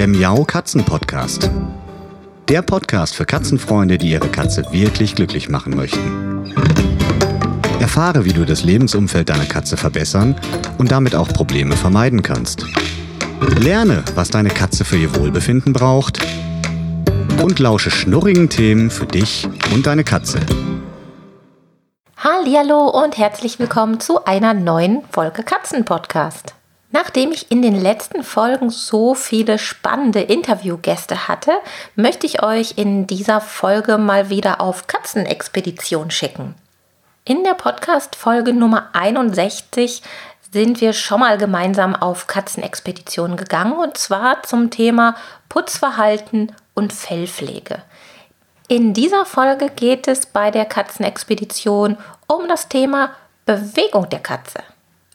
der Miau Katzen Podcast. Der Podcast für Katzenfreunde, die ihre Katze wirklich glücklich machen möchten. Erfahre, wie du das Lebensumfeld deiner Katze verbessern und damit auch Probleme vermeiden kannst. Lerne, was deine Katze für ihr Wohlbefinden braucht und lausche schnurrigen Themen für dich und deine Katze. Hallo und herzlich willkommen zu einer neuen Folge Katzen Podcast. Nachdem ich in den letzten Folgen so viele spannende Interviewgäste hatte, möchte ich euch in dieser Folge mal wieder auf Katzenexpedition schicken. In der Podcast-Folge Nummer 61 sind wir schon mal gemeinsam auf Katzenexpedition gegangen und zwar zum Thema Putzverhalten und Fellpflege. In dieser Folge geht es bei der Katzenexpedition um das Thema Bewegung der Katze.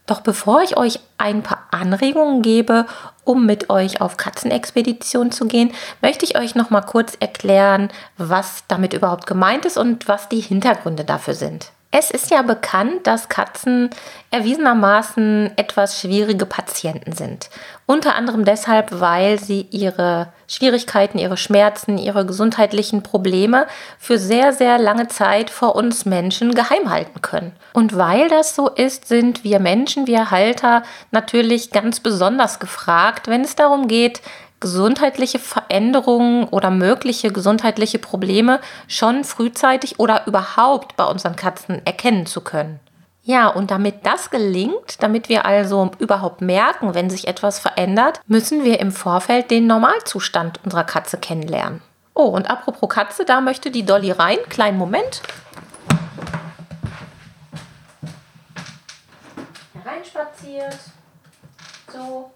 Doch bevor ich euch ein paar Anregungen gebe, um mit euch auf Katzenexpedition zu gehen, möchte ich euch noch mal kurz erklären, was damit überhaupt gemeint ist und was die Hintergründe dafür sind. Es ist ja bekannt, dass Katzen erwiesenermaßen etwas schwierige Patienten sind. Unter anderem deshalb, weil sie ihre Schwierigkeiten, ihre Schmerzen, ihre gesundheitlichen Probleme für sehr, sehr lange Zeit vor uns Menschen geheim halten können. Und weil das so ist, sind wir Menschen, wir Halter natürlich ganz besonders gefragt, wenn es darum geht, gesundheitliche Veränderungen oder mögliche gesundheitliche Probleme schon frühzeitig oder überhaupt bei unseren Katzen erkennen zu können. Ja, und damit das gelingt, damit wir also überhaupt merken, wenn sich etwas verändert, müssen wir im Vorfeld den Normalzustand unserer Katze kennenlernen. Oh, und apropos Katze, da möchte die Dolly rein. Kleinen Moment. Hereinspaziert. So.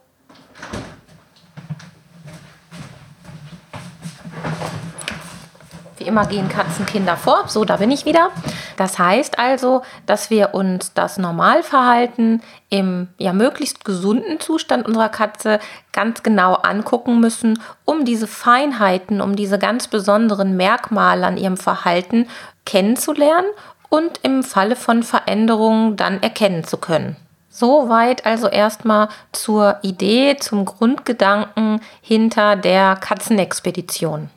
Immer gehen Katzenkinder vor. So, da bin ich wieder. Das heißt also, dass wir uns das Normalverhalten im ja möglichst gesunden Zustand unserer Katze ganz genau angucken müssen, um diese Feinheiten, um diese ganz besonderen Merkmale an ihrem Verhalten kennenzulernen und im Falle von Veränderungen dann erkennen zu können. Soweit also erstmal zur Idee, zum Grundgedanken hinter der Katzenexpedition.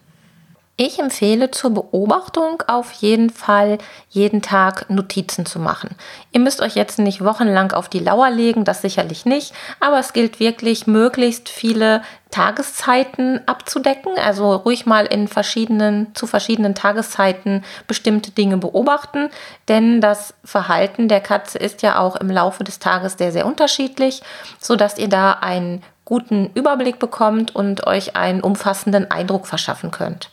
Ich empfehle zur Beobachtung auf jeden Fall jeden Tag Notizen zu machen. Ihr müsst euch jetzt nicht wochenlang auf die Lauer legen, das sicherlich nicht, aber es gilt wirklich möglichst viele Tageszeiten abzudecken, also ruhig mal in verschiedenen zu verschiedenen Tageszeiten bestimmte Dinge beobachten, denn das Verhalten der Katze ist ja auch im Laufe des Tages sehr sehr unterschiedlich, so dass ihr da einen guten Überblick bekommt und euch einen umfassenden Eindruck verschaffen könnt.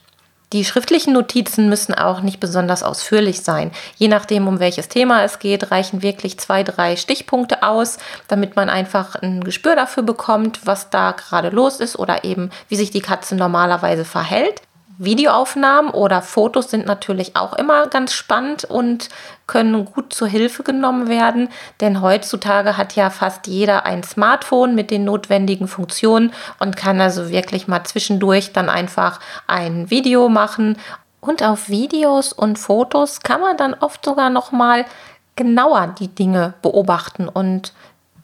Die schriftlichen Notizen müssen auch nicht besonders ausführlich sein. Je nachdem, um welches Thema es geht, reichen wirklich zwei, drei Stichpunkte aus, damit man einfach ein Gespür dafür bekommt, was da gerade los ist oder eben, wie sich die Katze normalerweise verhält. Videoaufnahmen oder Fotos sind natürlich auch immer ganz spannend und können gut zur Hilfe genommen werden, denn heutzutage hat ja fast jeder ein Smartphone mit den notwendigen Funktionen und kann also wirklich mal zwischendurch dann einfach ein Video machen und auf Videos und Fotos kann man dann oft sogar noch mal genauer die Dinge beobachten und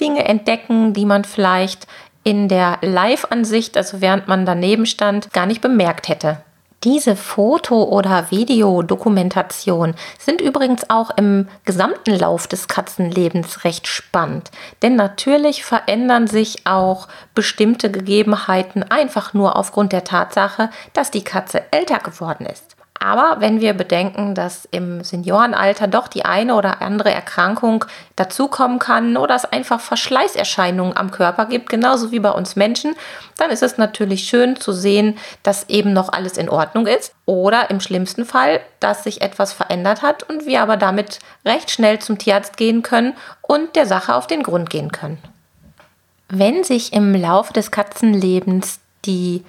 Dinge entdecken, die man vielleicht in der Live-Ansicht, also während man daneben stand, gar nicht bemerkt hätte. Diese Foto- oder Videodokumentation sind übrigens auch im gesamten Lauf des Katzenlebens recht spannend, denn natürlich verändern sich auch bestimmte Gegebenheiten einfach nur aufgrund der Tatsache, dass die Katze älter geworden ist. Aber wenn wir bedenken, dass im Seniorenalter doch die eine oder andere Erkrankung dazukommen kann oder es einfach Verschleißerscheinungen am Körper gibt, genauso wie bei uns Menschen, dann ist es natürlich schön zu sehen, dass eben noch alles in Ordnung ist oder im schlimmsten Fall, dass sich etwas verändert hat und wir aber damit recht schnell zum Tierarzt gehen können und der Sache auf den Grund gehen können. Wenn sich im Laufe des Katzenlebens die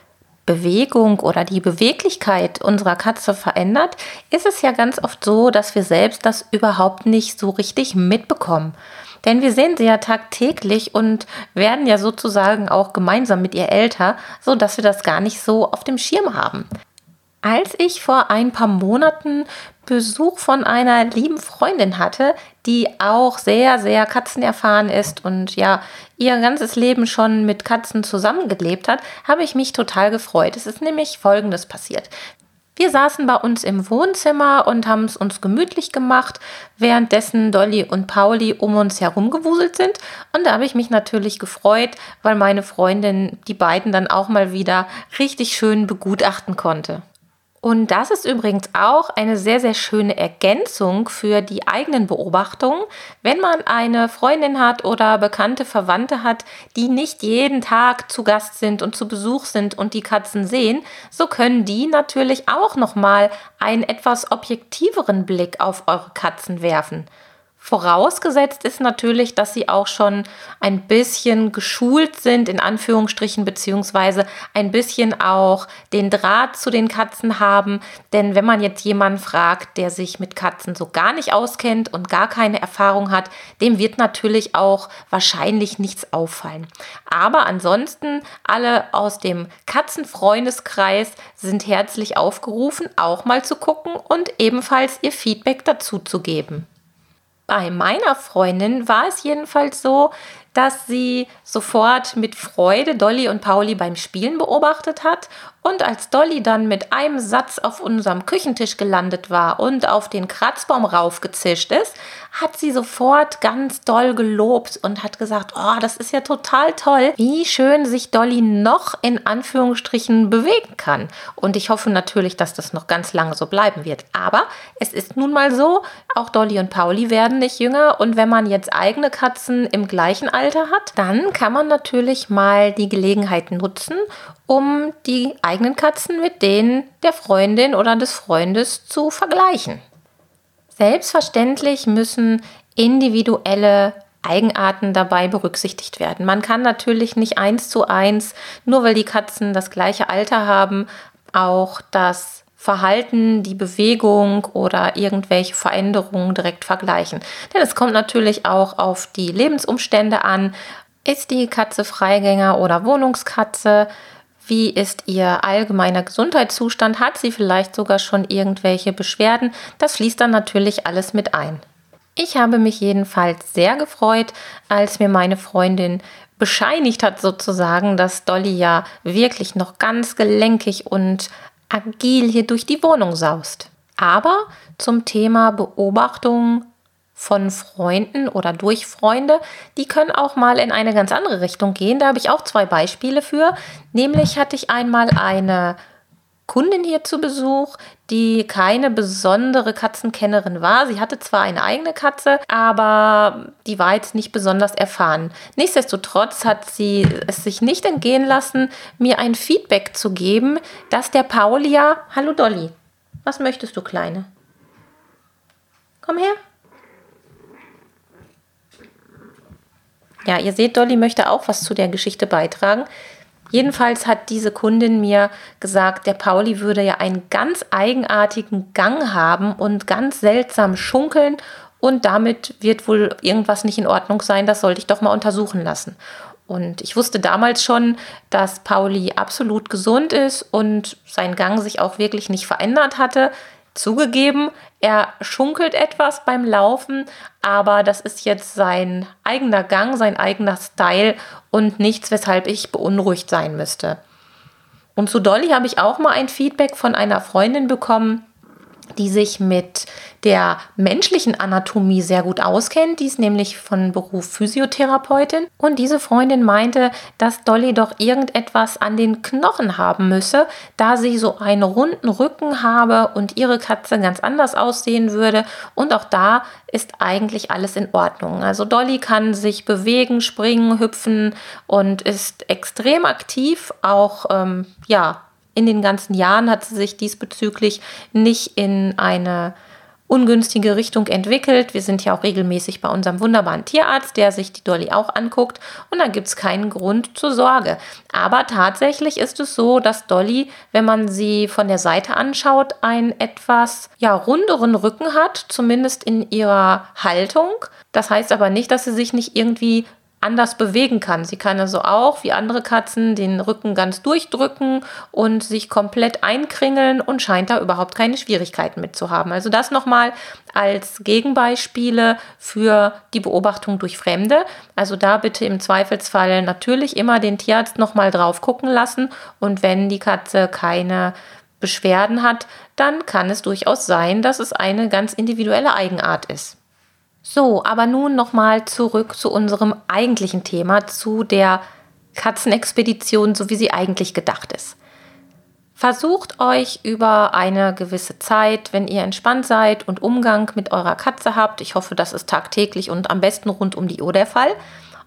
Bewegung oder die Beweglichkeit unserer Katze verändert, ist es ja ganz oft so, dass wir selbst das überhaupt nicht so richtig mitbekommen. Denn wir sehen sie ja tagtäglich und werden ja sozusagen auch gemeinsam mit ihr älter, so dass wir das gar nicht so auf dem Schirm haben. Als ich vor ein paar Monaten Besuch von einer lieben Freundin hatte, die auch sehr, sehr katzenerfahren ist und ja, ihr ganzes Leben schon mit Katzen zusammengelebt hat, habe ich mich total gefreut. Es ist nämlich Folgendes passiert. Wir saßen bei uns im Wohnzimmer und haben es uns gemütlich gemacht, währenddessen Dolly und Pauli um uns herum gewuselt sind. Und da habe ich mich natürlich gefreut, weil meine Freundin die beiden dann auch mal wieder richtig schön begutachten konnte. Und das ist übrigens auch eine sehr, sehr schöne Ergänzung für die eigenen Beobachtungen. Wenn man eine Freundin hat oder bekannte Verwandte hat, die nicht jeden Tag zu Gast sind und zu Besuch sind und die Katzen sehen, so können die natürlich auch nochmal einen etwas objektiveren Blick auf eure Katzen werfen. Vorausgesetzt ist natürlich, dass sie auch schon ein bisschen geschult sind, in Anführungsstrichen, beziehungsweise ein bisschen auch den Draht zu den Katzen haben. Denn wenn man jetzt jemanden fragt, der sich mit Katzen so gar nicht auskennt und gar keine Erfahrung hat, dem wird natürlich auch wahrscheinlich nichts auffallen. Aber ansonsten, alle aus dem Katzenfreundeskreis sind herzlich aufgerufen, auch mal zu gucken und ebenfalls ihr Feedback dazu zu geben. Bei meiner Freundin war es jedenfalls so, dass sie sofort mit Freude Dolly und Pauli beim Spielen beobachtet hat und als Dolly dann mit einem Satz auf unserem Küchentisch gelandet war und auf den Kratzbaum raufgezischt ist, hat sie sofort ganz doll gelobt und hat gesagt, oh, das ist ja total toll, wie schön sich Dolly noch in Anführungsstrichen bewegen kann. Und ich hoffe natürlich, dass das noch ganz lange so bleiben wird. Aber es ist nun mal so, auch Dolly und Pauli werden nicht jünger und wenn man jetzt eigene Katzen im gleichen Alter hat, dann kann man natürlich mal die Gelegenheit nutzen um die eigenen Katzen mit denen der Freundin oder des Freundes zu vergleichen. Selbstverständlich müssen individuelle Eigenarten dabei berücksichtigt werden. Man kann natürlich nicht eins zu eins, nur weil die Katzen das gleiche Alter haben, auch das Verhalten, die Bewegung oder irgendwelche Veränderungen direkt vergleichen. Denn es kommt natürlich auch auf die Lebensumstände an. Ist die Katze Freigänger oder Wohnungskatze? Wie ist ihr allgemeiner Gesundheitszustand? Hat sie vielleicht sogar schon irgendwelche Beschwerden? Das fließt dann natürlich alles mit ein. Ich habe mich jedenfalls sehr gefreut, als mir meine Freundin bescheinigt hat sozusagen, dass Dolly ja wirklich noch ganz gelenkig und agil hier durch die Wohnung saust. Aber zum Thema Beobachtung von Freunden oder durch Freunde, die können auch mal in eine ganz andere Richtung gehen. Da habe ich auch zwei Beispiele für. Nämlich hatte ich einmal eine Kundin hier zu Besuch, die keine besondere Katzenkennerin war. Sie hatte zwar eine eigene Katze, aber die war jetzt nicht besonders erfahren. Nichtsdestotrotz hat sie es sich nicht entgehen lassen, mir ein Feedback zu geben, dass der Paulia, hallo Dolly, was möchtest du, Kleine? Komm her. Ja, ihr seht, Dolly möchte auch was zu der Geschichte beitragen. Jedenfalls hat diese Kundin mir gesagt, der Pauli würde ja einen ganz eigenartigen Gang haben und ganz seltsam schunkeln und damit wird wohl irgendwas nicht in Ordnung sein. Das sollte ich doch mal untersuchen lassen. Und ich wusste damals schon, dass Pauli absolut gesund ist und sein Gang sich auch wirklich nicht verändert hatte. Zugegeben, er schunkelt etwas beim Laufen, aber das ist jetzt sein eigener Gang, sein eigener Style und nichts, weshalb ich beunruhigt sein müsste. Und zu Dolly habe ich auch mal ein Feedback von einer Freundin bekommen, die sich mit der menschlichen Anatomie sehr gut auskennt. Die ist nämlich von Beruf Physiotherapeutin. Und diese Freundin meinte, dass Dolly doch irgendetwas an den Knochen haben müsse, da sie so einen runden Rücken habe und ihre Katze ganz anders aussehen würde. Und auch da ist eigentlich alles in Ordnung. Also Dolly kann sich bewegen, springen, hüpfen und ist extrem aktiv. Auch ähm, ja, in den ganzen Jahren hat sie sich diesbezüglich nicht in eine ungünstige Richtung entwickelt. Wir sind ja auch regelmäßig bei unserem wunderbaren Tierarzt, der sich die Dolly auch anguckt und da gibt es keinen Grund zur Sorge. Aber tatsächlich ist es so, dass Dolly, wenn man sie von der Seite anschaut, einen etwas ja, runderen Rücken hat, zumindest in ihrer Haltung. Das heißt aber nicht, dass sie sich nicht irgendwie anders bewegen kann. Sie kann also auch, wie andere Katzen, den Rücken ganz durchdrücken und sich komplett einkringeln und scheint da überhaupt keine Schwierigkeiten mit zu haben. Also das nochmal als Gegenbeispiele für die Beobachtung durch Fremde. Also da bitte im Zweifelsfall natürlich immer den Tierarzt nochmal drauf gucken lassen und wenn die Katze keine Beschwerden hat, dann kann es durchaus sein, dass es eine ganz individuelle Eigenart ist. So, aber nun nochmal zurück zu unserem eigentlichen Thema, zu der Katzenexpedition, so wie sie eigentlich gedacht ist. Versucht euch über eine gewisse Zeit, wenn ihr entspannt seid und Umgang mit eurer Katze habt, ich hoffe, das ist tagtäglich und am besten rund um die Uhr der Fall,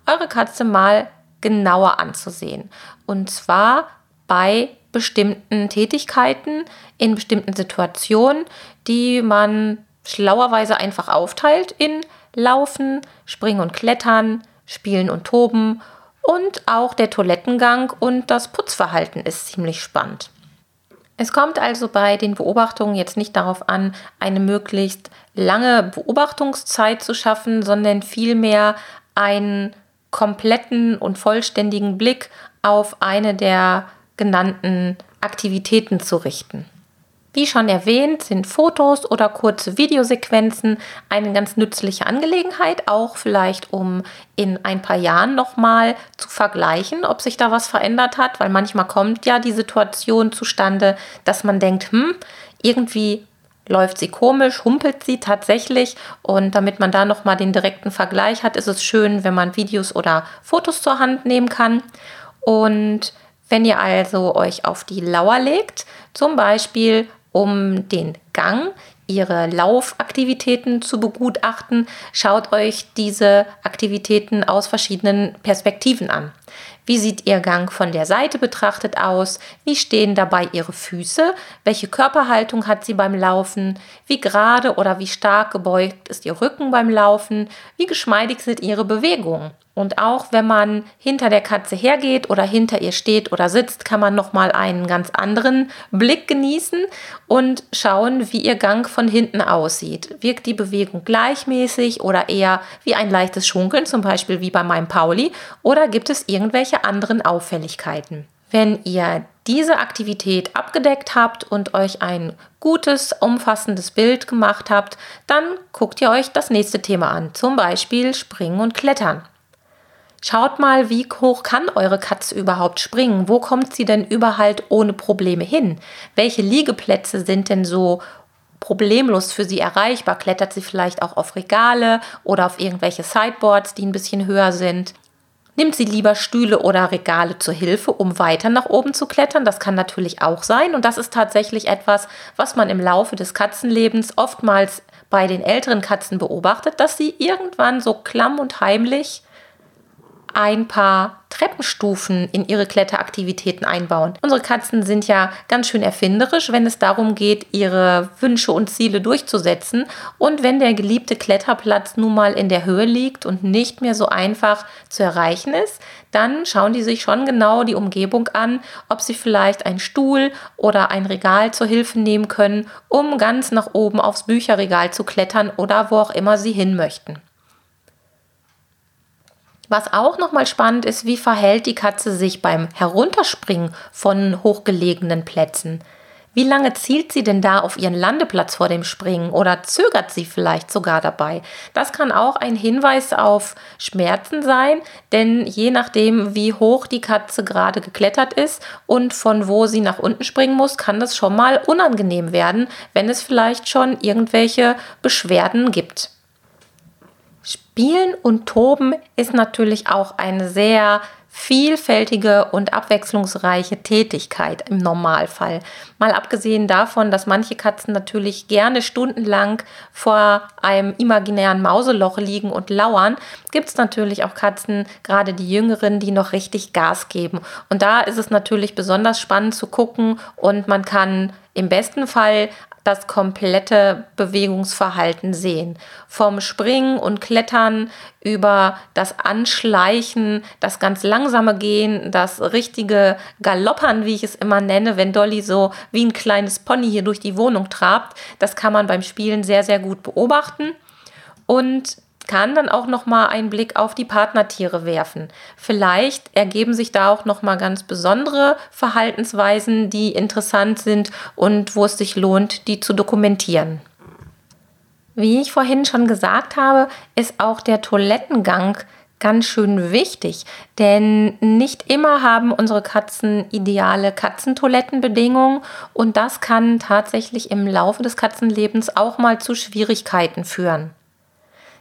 eure Katze mal genauer anzusehen. Und zwar bei bestimmten Tätigkeiten, in bestimmten Situationen, die man schlauerweise einfach aufteilt in Laufen, Springen und Klettern, Spielen und Toben und auch der Toilettengang und das Putzverhalten ist ziemlich spannend. Es kommt also bei den Beobachtungen jetzt nicht darauf an, eine möglichst lange Beobachtungszeit zu schaffen, sondern vielmehr einen kompletten und vollständigen Blick auf eine der genannten Aktivitäten zu richten. Wie schon erwähnt, sind Fotos oder kurze Videosequenzen eine ganz nützliche Angelegenheit, auch vielleicht um in ein paar Jahren nochmal zu vergleichen, ob sich da was verändert hat, weil manchmal kommt ja die Situation zustande, dass man denkt, hm, irgendwie läuft sie komisch, humpelt sie tatsächlich. Und damit man da nochmal den direkten Vergleich hat, ist es schön, wenn man Videos oder Fotos zur Hand nehmen kann. Und wenn ihr also euch auf die Lauer legt, zum Beispiel um den Gang, ihre Laufaktivitäten zu begutachten, schaut euch diese Aktivitäten aus verschiedenen Perspektiven an. Wie sieht Ihr Gang von der Seite betrachtet aus? Wie stehen dabei Ihre Füße? Welche Körperhaltung hat sie beim Laufen? Wie gerade oder wie stark gebeugt ist Ihr Rücken beim Laufen? Wie geschmeidig sind Ihre Bewegungen? Und auch wenn man hinter der Katze hergeht oder hinter ihr steht oder sitzt, kann man nochmal einen ganz anderen Blick genießen und schauen, wie ihr Gang von hinten aussieht. Wirkt die Bewegung gleichmäßig oder eher wie ein leichtes Schunkeln, zum Beispiel wie bei meinem Pauli, oder gibt es irgendwelche anderen Auffälligkeiten? Wenn ihr diese Aktivität abgedeckt habt und euch ein gutes, umfassendes Bild gemacht habt, dann guckt ihr euch das nächste Thema an, zum Beispiel Springen und Klettern. Schaut mal, wie hoch kann eure Katze überhaupt springen? Wo kommt sie denn überhaupt ohne Probleme hin? Welche Liegeplätze sind denn so problemlos für sie erreichbar? Klettert sie vielleicht auch auf Regale oder auf irgendwelche Sideboards, die ein bisschen höher sind? Nimmt sie lieber Stühle oder Regale zur Hilfe, um weiter nach oben zu klettern? Das kann natürlich auch sein. Und das ist tatsächlich etwas, was man im Laufe des Katzenlebens oftmals bei den älteren Katzen beobachtet, dass sie irgendwann so klamm und heimlich ein paar Treppenstufen in ihre Kletteraktivitäten einbauen. Unsere Katzen sind ja ganz schön erfinderisch, wenn es darum geht, ihre Wünsche und Ziele durchzusetzen. Und wenn der geliebte Kletterplatz nun mal in der Höhe liegt und nicht mehr so einfach zu erreichen ist, dann schauen die sich schon genau die Umgebung an, ob sie vielleicht einen Stuhl oder ein Regal zur Hilfe nehmen können, um ganz nach oben aufs Bücherregal zu klettern oder wo auch immer sie hin möchten. Was auch nochmal spannend ist, wie verhält die Katze sich beim Herunterspringen von hochgelegenen Plätzen? Wie lange zielt sie denn da auf ihren Landeplatz vor dem Springen oder zögert sie vielleicht sogar dabei? Das kann auch ein Hinweis auf Schmerzen sein, denn je nachdem, wie hoch die Katze gerade geklettert ist und von wo sie nach unten springen muss, kann das schon mal unangenehm werden, wenn es vielleicht schon irgendwelche Beschwerden gibt. Spielen und Toben ist natürlich auch eine sehr vielfältige und abwechslungsreiche Tätigkeit im Normalfall. Mal abgesehen davon, dass manche Katzen natürlich gerne stundenlang vor einem imaginären Mauseloch liegen und lauern, gibt es natürlich auch Katzen, gerade die jüngeren, die noch richtig Gas geben. Und da ist es natürlich besonders spannend zu gucken und man kann im besten Fall das komplette Bewegungsverhalten sehen. Vom Springen und Klettern über das Anschleichen, das ganz langsame Gehen, das richtige Galoppern, wie ich es immer nenne, wenn Dolly so wie ein kleines Pony hier durch die Wohnung trabt. Das kann man beim Spielen sehr, sehr gut beobachten. Und kann dann auch noch mal einen Blick auf die Partnertiere werfen. Vielleicht ergeben sich da auch noch mal ganz besondere Verhaltensweisen, die interessant sind und wo es sich lohnt, die zu dokumentieren. Wie ich vorhin schon gesagt habe, ist auch der Toilettengang ganz schön wichtig, denn nicht immer haben unsere Katzen ideale Katzentoilettenbedingungen und das kann tatsächlich im Laufe des Katzenlebens auch mal zu Schwierigkeiten führen.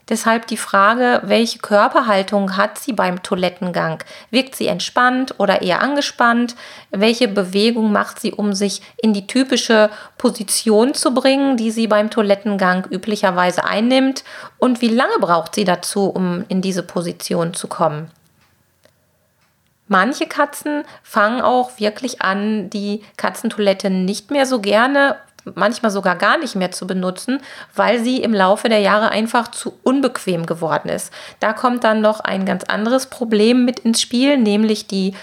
Deshalb die Frage, welche Körperhaltung hat sie beim Toilettengang? Wirkt sie entspannt oder eher angespannt? Welche Bewegung macht sie, um sich in die typische Position zu bringen, die sie beim Toilettengang üblicherweise einnimmt? Und wie lange braucht sie dazu, um in diese Position zu kommen? Manche Katzen fangen auch wirklich an, die Katzentoilette nicht mehr so gerne manchmal sogar gar nicht mehr zu benutzen, weil sie im Laufe der Jahre einfach zu unbequem geworden ist. Da kommt dann noch ein ganz anderes Problem mit ins Spiel, nämlich die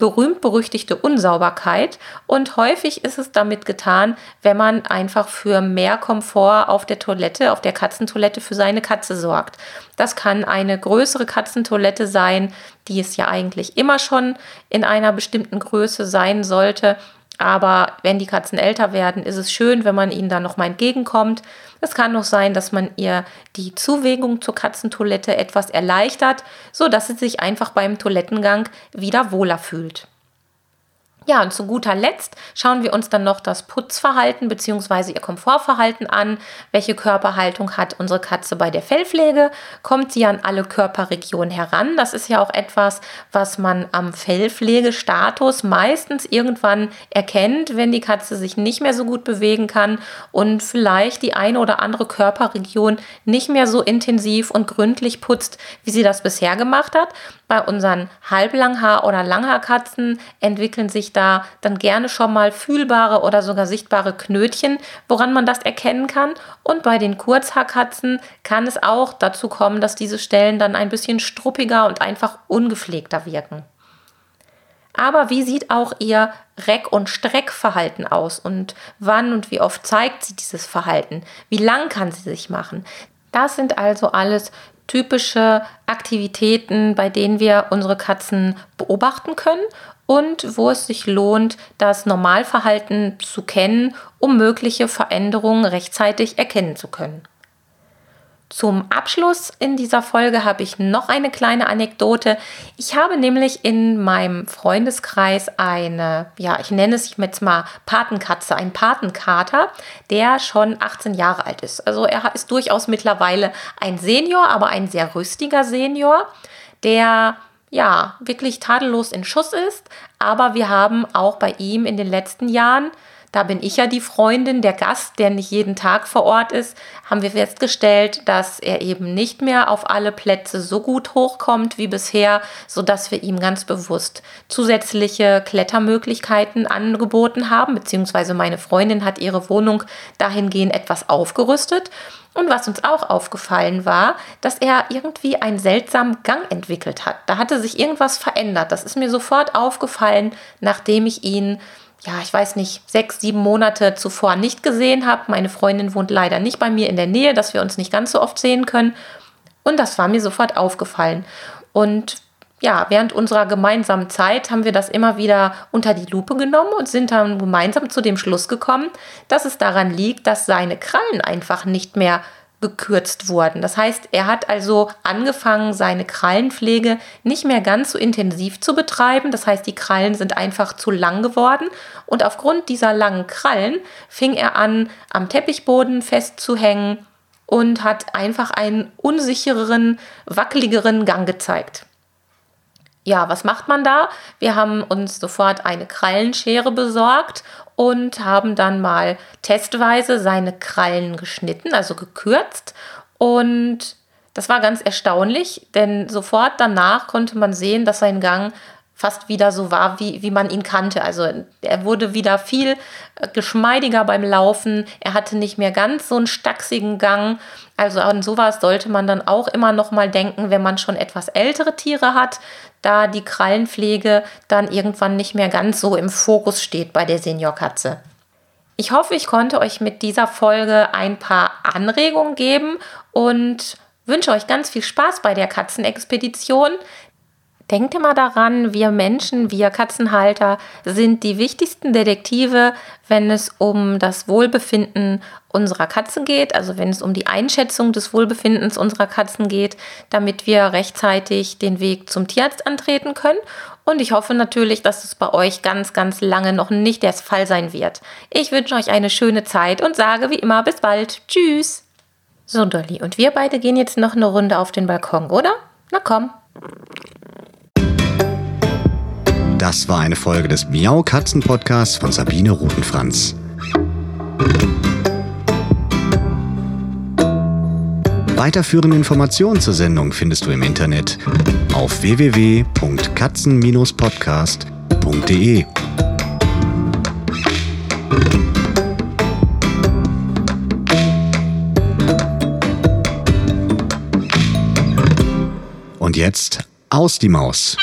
berühmt-berüchtigte Unsauberkeit. Und häufig ist es damit getan, wenn man einfach für mehr Komfort auf der Toilette, auf der Katzentoilette für seine Katze sorgt. Das kann eine größere Katzentoilette sein, die es ja eigentlich immer schon in einer bestimmten Größe sein sollte. Aber wenn die Katzen älter werden, ist es schön, wenn man ihnen da nochmal entgegenkommt. Es kann noch sein, dass man ihr die Zuwägung zur Katzentoilette etwas erleichtert, sodass sie sich einfach beim Toilettengang wieder wohler fühlt. Ja, und zu guter Letzt schauen wir uns dann noch das Putzverhalten bzw. ihr Komfortverhalten an. Welche Körperhaltung hat unsere Katze bei der Fellpflege? Kommt sie an alle Körperregionen heran? Das ist ja auch etwas, was man am Fellpflegestatus meistens irgendwann erkennt, wenn die Katze sich nicht mehr so gut bewegen kann und vielleicht die eine oder andere Körperregion nicht mehr so intensiv und gründlich putzt, wie sie das bisher gemacht hat. Bei unseren Halblanghaar- oder Langhaarkatzen entwickeln sich da dann gerne schon mal fühlbare oder sogar sichtbare Knötchen, woran man das erkennen kann. Und bei den Kurzhaarkatzen kann es auch dazu kommen, dass diese Stellen dann ein bisschen struppiger und einfach ungepflegter wirken. Aber wie sieht auch ihr Reck- und Streckverhalten aus und wann und wie oft zeigt sie dieses Verhalten? Wie lang kann sie sich machen? Das sind also alles typische Aktivitäten, bei denen wir unsere Katzen beobachten können und wo es sich lohnt, das Normalverhalten zu kennen, um mögliche Veränderungen rechtzeitig erkennen zu können. Zum Abschluss in dieser Folge habe ich noch eine kleine Anekdote. Ich habe nämlich in meinem Freundeskreis eine, ja, ich nenne es jetzt mal Patenkatze, einen Patenkater, der schon 18 Jahre alt ist. Also er ist durchaus mittlerweile ein Senior, aber ein sehr rüstiger Senior, der ja wirklich tadellos in Schuss ist. Aber wir haben auch bei ihm in den letzten Jahren da bin ich ja die Freundin, der Gast, der nicht jeden Tag vor Ort ist, haben wir festgestellt, dass er eben nicht mehr auf alle Plätze so gut hochkommt wie bisher, sodass wir ihm ganz bewusst zusätzliche Klettermöglichkeiten angeboten haben, beziehungsweise meine Freundin hat ihre Wohnung dahingehend etwas aufgerüstet. Und was uns auch aufgefallen war, dass er irgendwie einen seltsamen Gang entwickelt hat. Da hatte sich irgendwas verändert. Das ist mir sofort aufgefallen, nachdem ich ihn ja, ich weiß nicht, sechs, sieben Monate zuvor nicht gesehen habe. Meine Freundin wohnt leider nicht bei mir in der Nähe, dass wir uns nicht ganz so oft sehen können. Und das war mir sofort aufgefallen. Und ja, während unserer gemeinsamen Zeit haben wir das immer wieder unter die Lupe genommen und sind dann gemeinsam zu dem Schluss gekommen, dass es daran liegt, dass seine Krallen einfach nicht mehr gekürzt wurden. Das heißt, er hat also angefangen, seine Krallenpflege nicht mehr ganz so intensiv zu betreiben. Das heißt, die Krallen sind einfach zu lang geworden. Und aufgrund dieser langen Krallen fing er an, am Teppichboden festzuhängen und hat einfach einen unsichereren, wackeligeren Gang gezeigt. Ja, was macht man da? Wir haben uns sofort eine Krallenschere besorgt und haben dann mal testweise seine Krallen geschnitten, also gekürzt. Und das war ganz erstaunlich, denn sofort danach konnte man sehen, dass sein Gang fast wieder so war, wie, wie man ihn kannte. Also er wurde wieder viel äh, geschmeidiger beim Laufen. Er hatte nicht mehr ganz so einen stachsigen Gang. Also an sowas sollte man dann auch immer noch mal denken, wenn man schon etwas ältere Tiere hat, da die Krallenpflege dann irgendwann nicht mehr ganz so im Fokus steht bei der Seniorkatze. Ich hoffe, ich konnte euch mit dieser Folge ein paar Anregungen geben und wünsche euch ganz viel Spaß bei der Katzenexpedition. Denkt immer daran, wir Menschen, wir Katzenhalter sind die wichtigsten Detektive, wenn es um das Wohlbefinden unserer Katzen geht, also wenn es um die Einschätzung des Wohlbefindens unserer Katzen geht, damit wir rechtzeitig den Weg zum Tierarzt antreten können. Und ich hoffe natürlich, dass es bei euch ganz, ganz lange noch nicht der Fall sein wird. Ich wünsche euch eine schöne Zeit und sage wie immer bis bald. Tschüss. So, Dolly, und wir beide gehen jetzt noch eine Runde auf den Balkon, oder? Na komm. Das war eine Folge des Miau Katzen Podcasts von Sabine Rutenfranz. Weiterführende Informationen zur Sendung findest du im Internet auf www.katzen-podcast.de. Und jetzt aus die Maus.